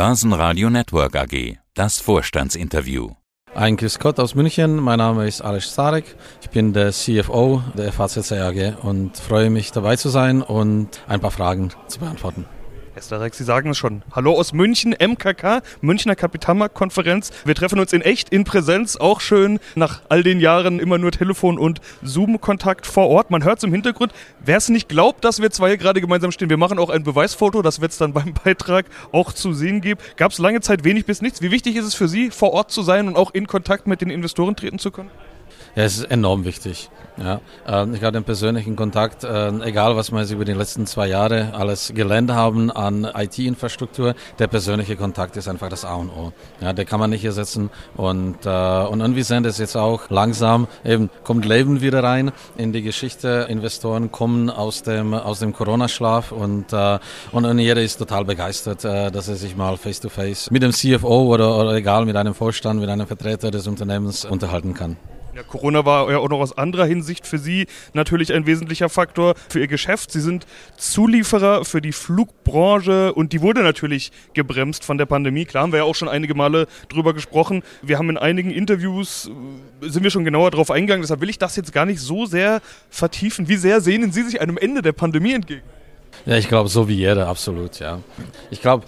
Börsenradio Network AG. Das Vorstandsinterview. Ein Grüß Gott aus München. Mein Name ist Alex Zarek. Ich bin der CFO der FACC AG und freue mich dabei zu sein und ein paar Fragen zu beantworten. Herr Starek, Sie sagen es schon. Hallo aus München, MKK, Münchner Kapitalmarktkonferenz. Wir treffen uns in echt, in Präsenz, auch schön. Nach all den Jahren immer nur Telefon- und Zoom-Kontakt vor Ort. Man hört es im Hintergrund. Wer es nicht glaubt, dass wir zwei hier gerade gemeinsam stehen, wir machen auch ein Beweisfoto, das wird es dann beim Beitrag auch zu sehen geben. Gab es lange Zeit wenig bis nichts. Wie wichtig ist es für Sie, vor Ort zu sein und auch in Kontakt mit den Investoren treten zu können? Ja, es ist enorm wichtig. Ja, ähm, ich glaube, den persönlichen Kontakt, äh, egal was wir über die letzten zwei Jahre alles gelernt haben an IT-Infrastruktur, der persönliche Kontakt ist einfach das A und O. Ja, der kann man nicht ersetzen. Und, äh, und irgendwie sehen das jetzt auch langsam, eben kommt Leben wieder rein in die Geschichte. Investoren kommen aus dem, aus dem Corona-Schlaf und, äh, und, jeder ist total begeistert, dass er sich mal face-to-face -face mit dem CFO oder, oder egal mit einem Vorstand, mit einem Vertreter des Unternehmens unterhalten kann. Ja, Corona war ja auch noch aus anderer Hinsicht für Sie natürlich ein wesentlicher Faktor für Ihr Geschäft. Sie sind Zulieferer für die Flugbranche und die wurde natürlich gebremst von der Pandemie. Klar haben wir ja auch schon einige Male drüber gesprochen. Wir haben in einigen Interviews, äh, sind wir schon genauer darauf eingegangen. Deshalb will ich das jetzt gar nicht so sehr vertiefen. Wie sehr sehnen Sie sich einem Ende der Pandemie entgegen? Ja, ich glaube, so wie jeder, absolut, ja. Ich glaube,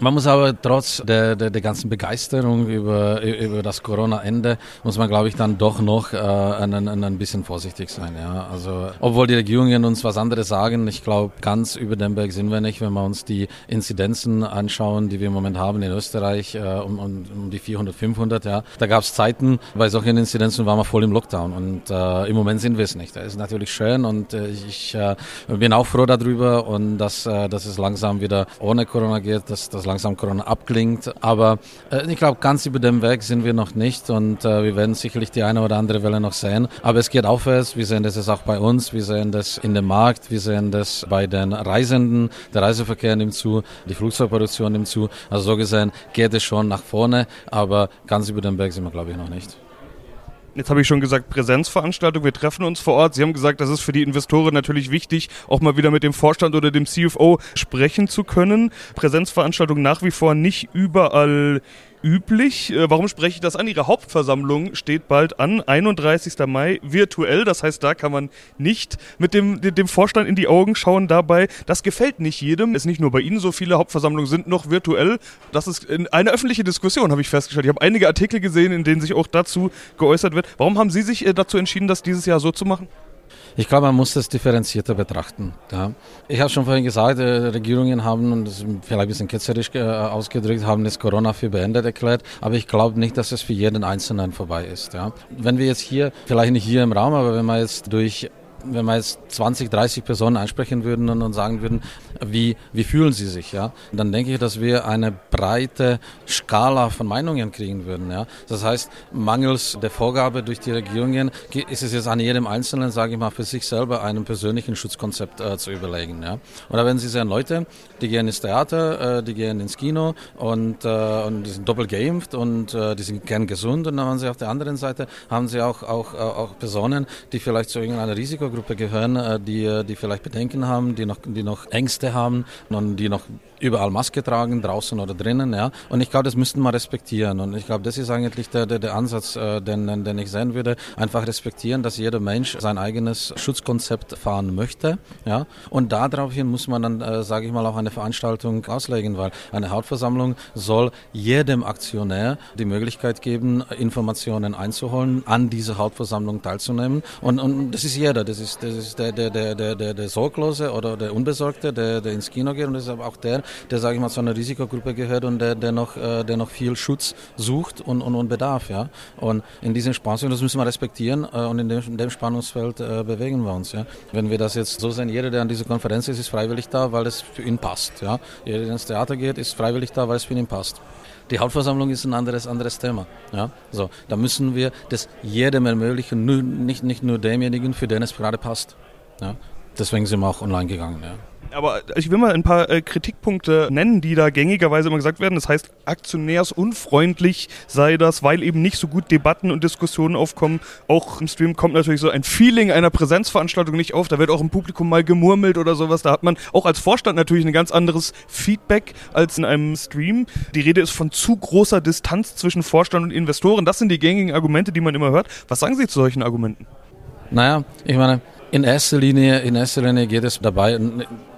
man muss aber trotz der, der, der ganzen Begeisterung über, über das Corona-Ende, muss man, glaube ich, dann doch noch äh, ein, ein, ein bisschen vorsichtig sein. Ja. Also, obwohl die Regierungen uns was anderes sagen, ich glaube, ganz über den Berg sind wir nicht, wenn wir uns die Inzidenzen anschauen, die wir im Moment haben in Österreich, äh, um, um, um die 400, 500. Ja. Da gab es Zeiten, bei solchen Inzidenzen waren wir voll im Lockdown und äh, im Moment sind wir es nicht. Das ist natürlich schön und äh, ich äh, bin auch froh darüber und dass, äh, dass es langsam wieder ohne Corona geht, dass das langsam Corona abklingt. Aber äh, ich glaube, ganz über dem Weg sind wir noch nicht und äh, wir werden sicherlich die eine oder andere Welle noch sehen. Aber es geht aufwärts. Wir sehen das jetzt auch bei uns. Wir sehen das in dem Markt. Wir sehen das bei den Reisenden. Der Reiseverkehr nimmt zu, die Flugzeugproduktion nimmt zu. Also so gesehen geht es schon nach vorne. Aber ganz über dem Weg sind wir, glaube ich, noch nicht. Jetzt habe ich schon gesagt, Präsenzveranstaltung, wir treffen uns vor Ort. Sie haben gesagt, das ist für die Investoren natürlich wichtig, auch mal wieder mit dem Vorstand oder dem CFO sprechen zu können. Präsenzveranstaltung nach wie vor nicht überall üblich. Äh, warum spreche ich das an? Ihre Hauptversammlung steht bald an, 31. Mai, virtuell. Das heißt, da kann man nicht mit dem, dem Vorstand in die Augen schauen dabei. Das gefällt nicht jedem. Ist nicht nur bei Ihnen so. Viele Hauptversammlungen sind noch virtuell. Das ist eine öffentliche Diskussion, habe ich festgestellt. Ich habe einige Artikel gesehen, in denen sich auch dazu geäußert wird. Warum haben Sie sich äh, dazu entschieden, das dieses Jahr so zu machen? Ich glaube, man muss das differenzierter betrachten. Ja. Ich habe schon vorhin gesagt, äh, Regierungen haben, und das ist vielleicht ein bisschen ketzerisch äh, ausgedrückt, haben das Corona für beendet erklärt, aber ich glaube nicht, dass es für jeden Einzelnen vorbei ist. Ja. Wenn wir jetzt hier, vielleicht nicht hier im Raum, aber wenn wir jetzt durch wenn wir jetzt 20, 30 Personen ansprechen würden und sagen würden, wie, wie fühlen sie sich, ja, dann denke ich, dass wir eine breite Skala von Meinungen kriegen würden, ja. Das heißt, mangels der Vorgabe durch die Regierungen ist es jetzt an jedem Einzelnen, sage ich mal, für sich selber einen persönlichen Schutzkonzept äh, zu überlegen, ja. Oder wenn Sie sehen, Leute, die gehen ins Theater, äh, die gehen ins Kino und, äh, und die sind doppelt geimpft und äh, die sind gern gesund und dann haben Sie auf der anderen Seite, haben Sie auch, auch, auch Personen, die vielleicht zu irgendeiner Risiko Risikogruppe gehören, äh, die, äh, die vielleicht Bedenken haben, die noch, die noch Ängste haben und die noch überall Maske tragen, draußen oder drinnen. Ja. Und ich glaube, das müssten wir respektieren. Und ich glaube, das ist eigentlich der, der, der Ansatz, äh, den, den ich sehen würde. Einfach respektieren, dass jeder Mensch sein eigenes Schutzkonzept fahren möchte. Ja. Und daraufhin muss man dann, äh, sage ich mal, auch eine Veranstaltung auslegen, weil eine Hauptversammlung soll jedem Aktionär die Möglichkeit geben, Informationen einzuholen, an dieser Hauptversammlung teilzunehmen. Und, und das ist jeder. Das ist, das ist der, der, der, der, der, der Sorglose oder der Unbesorgte, der, der ins Kino geht. Und das ist aber auch der, der, sage ich mal, zu einer Risikogruppe gehört und der, der, noch, äh, der noch viel Schutz sucht und, und, und bedarf. Ja? Und in diesem Spannungsfeld, das müssen wir respektieren äh, und in dem, in dem Spannungsfeld äh, bewegen wir uns. Ja? Wenn wir das jetzt so sehen, jeder, der an dieser Konferenz ist, ist freiwillig da, weil es für ihn passt. Ja? Jeder, der ins Theater geht, ist freiwillig da, weil es für ihn passt. Die Hauptversammlung ist ein anderes, anderes Thema. Ja? So, da müssen wir das jedem ermöglichen, nicht, nicht nur demjenigen, für den es gerade passt. Ja? Deswegen sind wir auch online gegangen. Ja. Aber ich will mal ein paar äh, Kritikpunkte nennen, die da gängigerweise immer gesagt werden. Das heißt, aktionärsunfreundlich sei das, weil eben nicht so gut Debatten und Diskussionen aufkommen. Auch im Stream kommt natürlich so ein Feeling einer Präsenzveranstaltung nicht auf. Da wird auch im Publikum mal gemurmelt oder sowas. Da hat man auch als Vorstand natürlich ein ganz anderes Feedback als in einem Stream. Die Rede ist von zu großer Distanz zwischen Vorstand und Investoren. Das sind die gängigen Argumente, die man immer hört. Was sagen Sie zu solchen Argumenten? Naja, ich meine, in erster Linie, in erster Linie geht es dabei,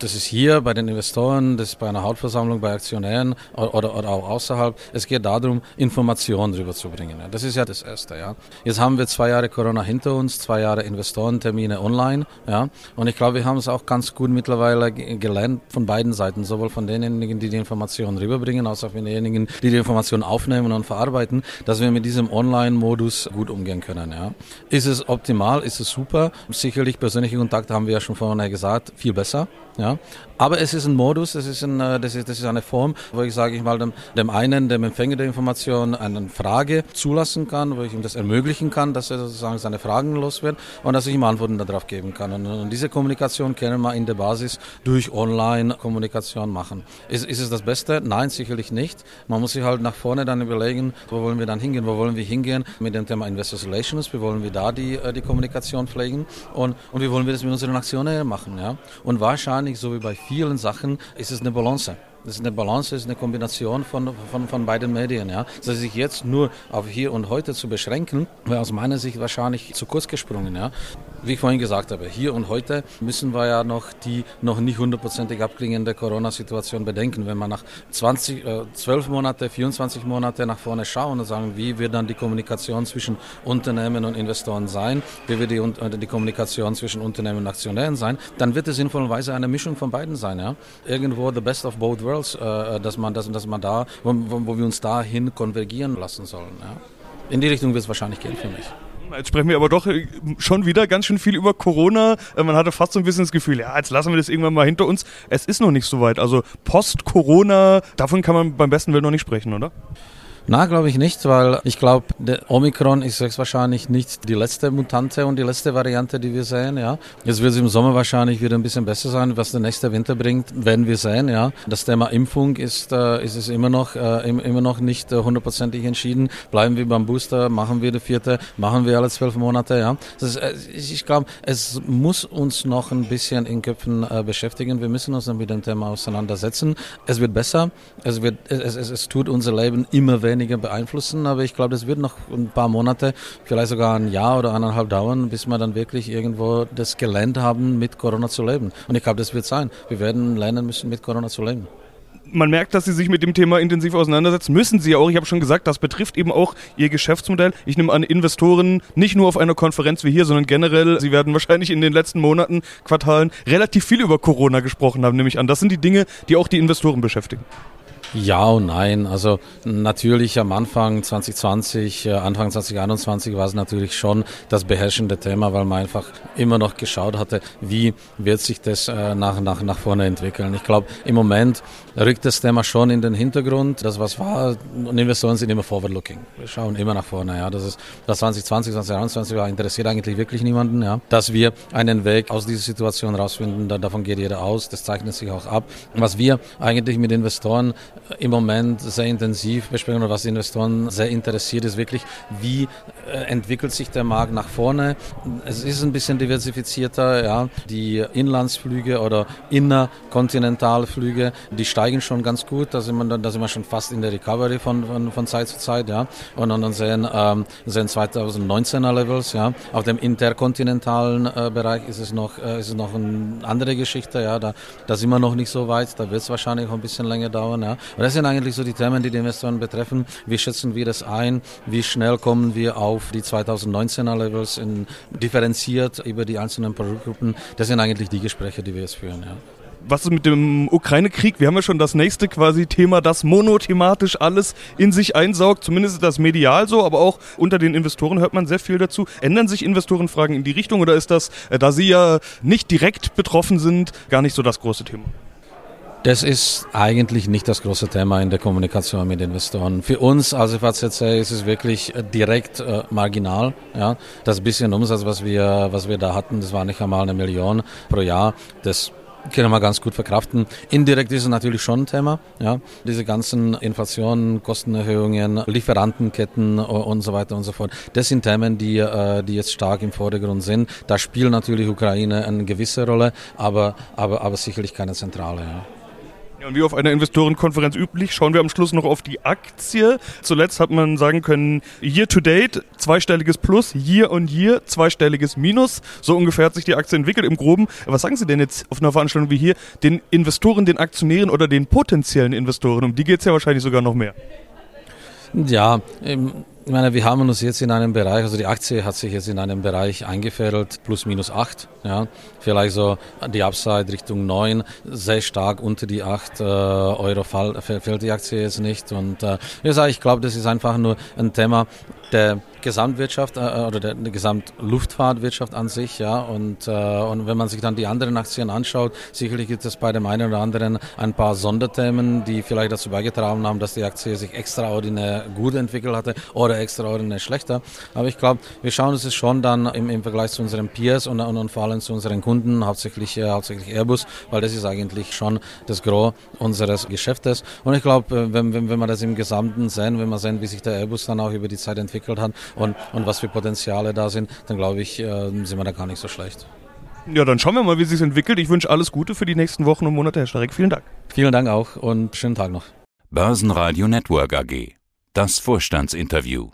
das ist hier bei den Investoren, das ist bei einer Hauptversammlung, bei Aktionären oder, oder auch außerhalb. Es geht darum, Informationen rüberzubringen. Das ist ja das Erste. Ja. Jetzt haben wir zwei Jahre Corona hinter uns, zwei Jahre Investorentermine online. Ja. Und ich glaube, wir haben es auch ganz gut mittlerweile gelernt von beiden Seiten, sowohl von denjenigen, die die Informationen rüberbringen, als auch von denjenigen, die die Informationen aufnehmen und verarbeiten, dass wir mit diesem Online-Modus gut umgehen können. Ja. Ist es optimal? Ist es super? Sicherlich persönliche Kontakte haben wir ja schon vorhin gesagt, viel besser. Ja. Aber es ist ein Modus, es ist, ein, äh, das ist, das ist eine Form, wo ich, sage ich mal, dem, dem einen, dem Empfänger der Information, eine Frage zulassen kann, wo ich ihm das ermöglichen kann, dass er sozusagen seine Fragen los wird und dass ich ihm Antworten darauf geben kann. Und, und diese Kommunikation können wir in der Basis durch Online-Kommunikation machen. Ist, ist es das Beste? Nein, sicherlich nicht. Man muss sich halt nach vorne dann überlegen, wo wollen wir dann hingehen, wo wollen wir hingehen mit dem Thema Investor Relations, wie wollen wir da die, äh, die Kommunikation pflegen und, und wie wollen wir das mit unseren Aktionen machen. Ja? Und wahrscheinlich, so wie bei vielen Sachen ist es eine Balance. Das ist eine Balance, das ist eine Kombination von, von, von beiden Medien. Ja. Also sich jetzt nur auf hier und heute zu beschränken, wäre aus meiner Sicht wahrscheinlich zu kurz gesprungen. Ja. Wie ich vorhin gesagt habe, hier und heute müssen wir ja noch die noch nicht hundertprozentig abklingende Corona-Situation bedenken. Wenn wir nach 20, äh, 12 Monate, 24 Monate nach vorne schauen und sagen, wie wird dann die Kommunikation zwischen Unternehmen und Investoren sein, wie wird die, äh, die Kommunikation zwischen Unternehmen und Aktionären sein, dann wird es sinnvollerweise eine Mischung von beiden sein. Ja. Irgendwo the best of both worlds, äh, dass man, dass, dass man da, wo, wo wir uns dahin konvergieren lassen sollen. Ja. In die Richtung wird es wahrscheinlich gehen für mich. Jetzt sprechen wir aber doch äh, schon wieder ganz schön viel über Corona. Äh, man hatte fast so ein bisschen das Gefühl, ja, jetzt lassen wir das irgendwann mal hinter uns. Es ist noch nicht so weit. Also Post-Corona, davon kann man beim besten Willen noch nicht sprechen, oder? Na, glaube ich nicht, weil ich glaube, der Omikron ist wahrscheinlich nicht die letzte Mutante und die letzte Variante, die wir sehen. Ja, jetzt wird es im Sommer wahrscheinlich wieder ein bisschen besser sein, was der nächste Winter bringt, werden wir sehen. Ja, das Thema Impfung ist äh, ist es immer noch äh, immer noch nicht äh, hundertprozentig entschieden. Bleiben wir beim Booster, machen wir die vierte, machen wir alle zwölf Monate. Ja, ist, äh, ich glaube, es muss uns noch ein bisschen in Köpfen äh, beschäftigen. Wir müssen uns dann mit dem Thema auseinandersetzen. Es wird besser. Es wird es, es, es tut unser Leben immer weniger weniger beeinflussen, aber ich glaube, das wird noch ein paar Monate, vielleicht sogar ein Jahr oder eineinhalb dauern, bis wir dann wirklich irgendwo das gelernt haben, mit Corona zu leben. Und ich glaube, das wird sein. Wir werden lernen müssen, mit Corona zu leben man merkt, dass Sie sich mit dem Thema intensiv auseinandersetzen. Müssen Sie auch. Ich habe schon gesagt, das betrifft eben auch Ihr Geschäftsmodell. Ich nehme an, Investoren nicht nur auf einer Konferenz wie hier, sondern generell, Sie werden wahrscheinlich in den letzten Monaten, Quartalen relativ viel über Corona gesprochen haben, nehme ich an. Das sind die Dinge, die auch die Investoren beschäftigen. Ja und nein. Also natürlich am Anfang 2020, äh, Anfang 2021 war es natürlich schon das beherrschende Thema, weil man einfach immer noch geschaut hatte, wie wird sich das äh, nach, nach, nach vorne entwickeln. Ich glaube, im Moment rückt das Thema schon in den Hintergrund. Das, was war, und Investoren sind immer forward-looking. Wir schauen immer nach vorne. Ja. Das ist, das 2020, 2021 war, interessiert eigentlich wirklich niemanden. Ja. Dass wir einen Weg aus dieser Situation rausfinden, davon geht jeder aus. Das zeichnet sich auch ab. Was wir eigentlich mit Investoren im Moment sehr intensiv besprechen oder was Investoren sehr interessiert, ist wirklich, wie äh, entwickelt sich der Markt nach vorne. Es ist ein bisschen diversifizierter, ja. Die Inlandsflüge oder innerkontinentalflüge, die steigen schon ganz gut. Da sind wir, da sind wir schon fast in der Recovery von, von, von Zeit zu Zeit, ja. Und dann sehen, ähm, sehen 2019er Levels, ja. Auf dem interkontinentalen äh, Bereich ist es noch, äh, ist es noch eine andere Geschichte, ja. Da, da sind wir noch nicht so weit. Da wird es wahrscheinlich noch ein bisschen länger dauern, ja. Und das sind eigentlich so die Themen, die die Investoren betreffen. Wie schätzen wir das ein? Wie schnell kommen wir auf die 2019er Levels in, differenziert über die einzelnen Produktgruppen? Das sind eigentlich die Gespräche, die wir jetzt führen. Ja was ist mit dem Ukraine-Krieg? Wir haben ja schon das nächste quasi Thema, das monothematisch alles in sich einsaugt. Zumindest ist das medial so, aber auch unter den Investoren hört man sehr viel dazu. Ändern sich Investorenfragen in die Richtung oder ist das, äh, da Sie ja nicht direkt betroffen sind, gar nicht so das große Thema? Das ist eigentlich nicht das große Thema in der Kommunikation mit Investoren. Für uns als FACC ist es wirklich äh, direkt äh, marginal. Ja. Das bisschen Umsatz, was wir, was wir da hatten, das war nicht einmal eine Million pro Jahr. Das können wir ganz gut verkraften. Indirekt ist es natürlich schon ein Thema. Ja. Diese ganzen Inflationen, Kostenerhöhungen, Lieferantenketten und so weiter und so fort. Das sind Themen, die, äh, die jetzt stark im Vordergrund sind. Da spielt natürlich Ukraine eine gewisse Rolle, aber, aber, aber sicherlich keine zentrale. Ja. Ja, und wie auf einer Investorenkonferenz üblich, schauen wir am Schluss noch auf die Aktie. Zuletzt hat man sagen können, year to date, zweistelliges Plus, year on year, zweistelliges Minus. So ungefähr hat sich die Aktie entwickelt im Groben. Was sagen Sie denn jetzt auf einer Veranstaltung wie hier den Investoren, den Aktionären oder den potenziellen Investoren? Um die geht es ja wahrscheinlich sogar noch mehr. Ja, ich meine, wir haben uns jetzt in einem Bereich, also die Aktie hat sich jetzt in einem Bereich eingefädelt, plus minus 8. Ja. Vielleicht so die Upside Richtung 9, sehr stark unter die 8 äh, Euro fall, fällt die Aktie jetzt nicht. Und äh, ich glaube, das ist einfach nur ein Thema der Gesamtwirtschaft äh, oder der, der Gesamtluftfahrtwirtschaft an sich, ja. Und, äh, und wenn man sich dann die anderen Aktien anschaut, sicherlich gibt es bei dem einen oder anderen ein paar Sonderthemen, die vielleicht dazu beigetragen haben, dass die Aktie sich extraordinär gut entwickelt hatte oder extraordinär schlechter. Aber ich glaube, wir schauen es schon dann im, im Vergleich zu unseren Peers und, und, und vor allem zu unseren Kunden, hauptsächlich, äh, hauptsächlich Airbus, weil das ist eigentlich schon das Gros unseres Geschäftes. Und ich glaube, äh, wenn, wenn, wenn wir das im Gesamten sehen, wenn wir sehen, wie sich der Airbus dann auch über die Zeit entwickelt hat, und, und was für Potenziale da sind, dann glaube ich, äh, sind wir da gar nicht so schlecht. Ja, dann schauen wir mal, wie sich entwickelt. Ich wünsche alles Gute für die nächsten Wochen und Monate, Herr Starek. Vielen Dank. Vielen Dank auch und schönen Tag noch. Börsenradio Network AG. Das Vorstandsinterview.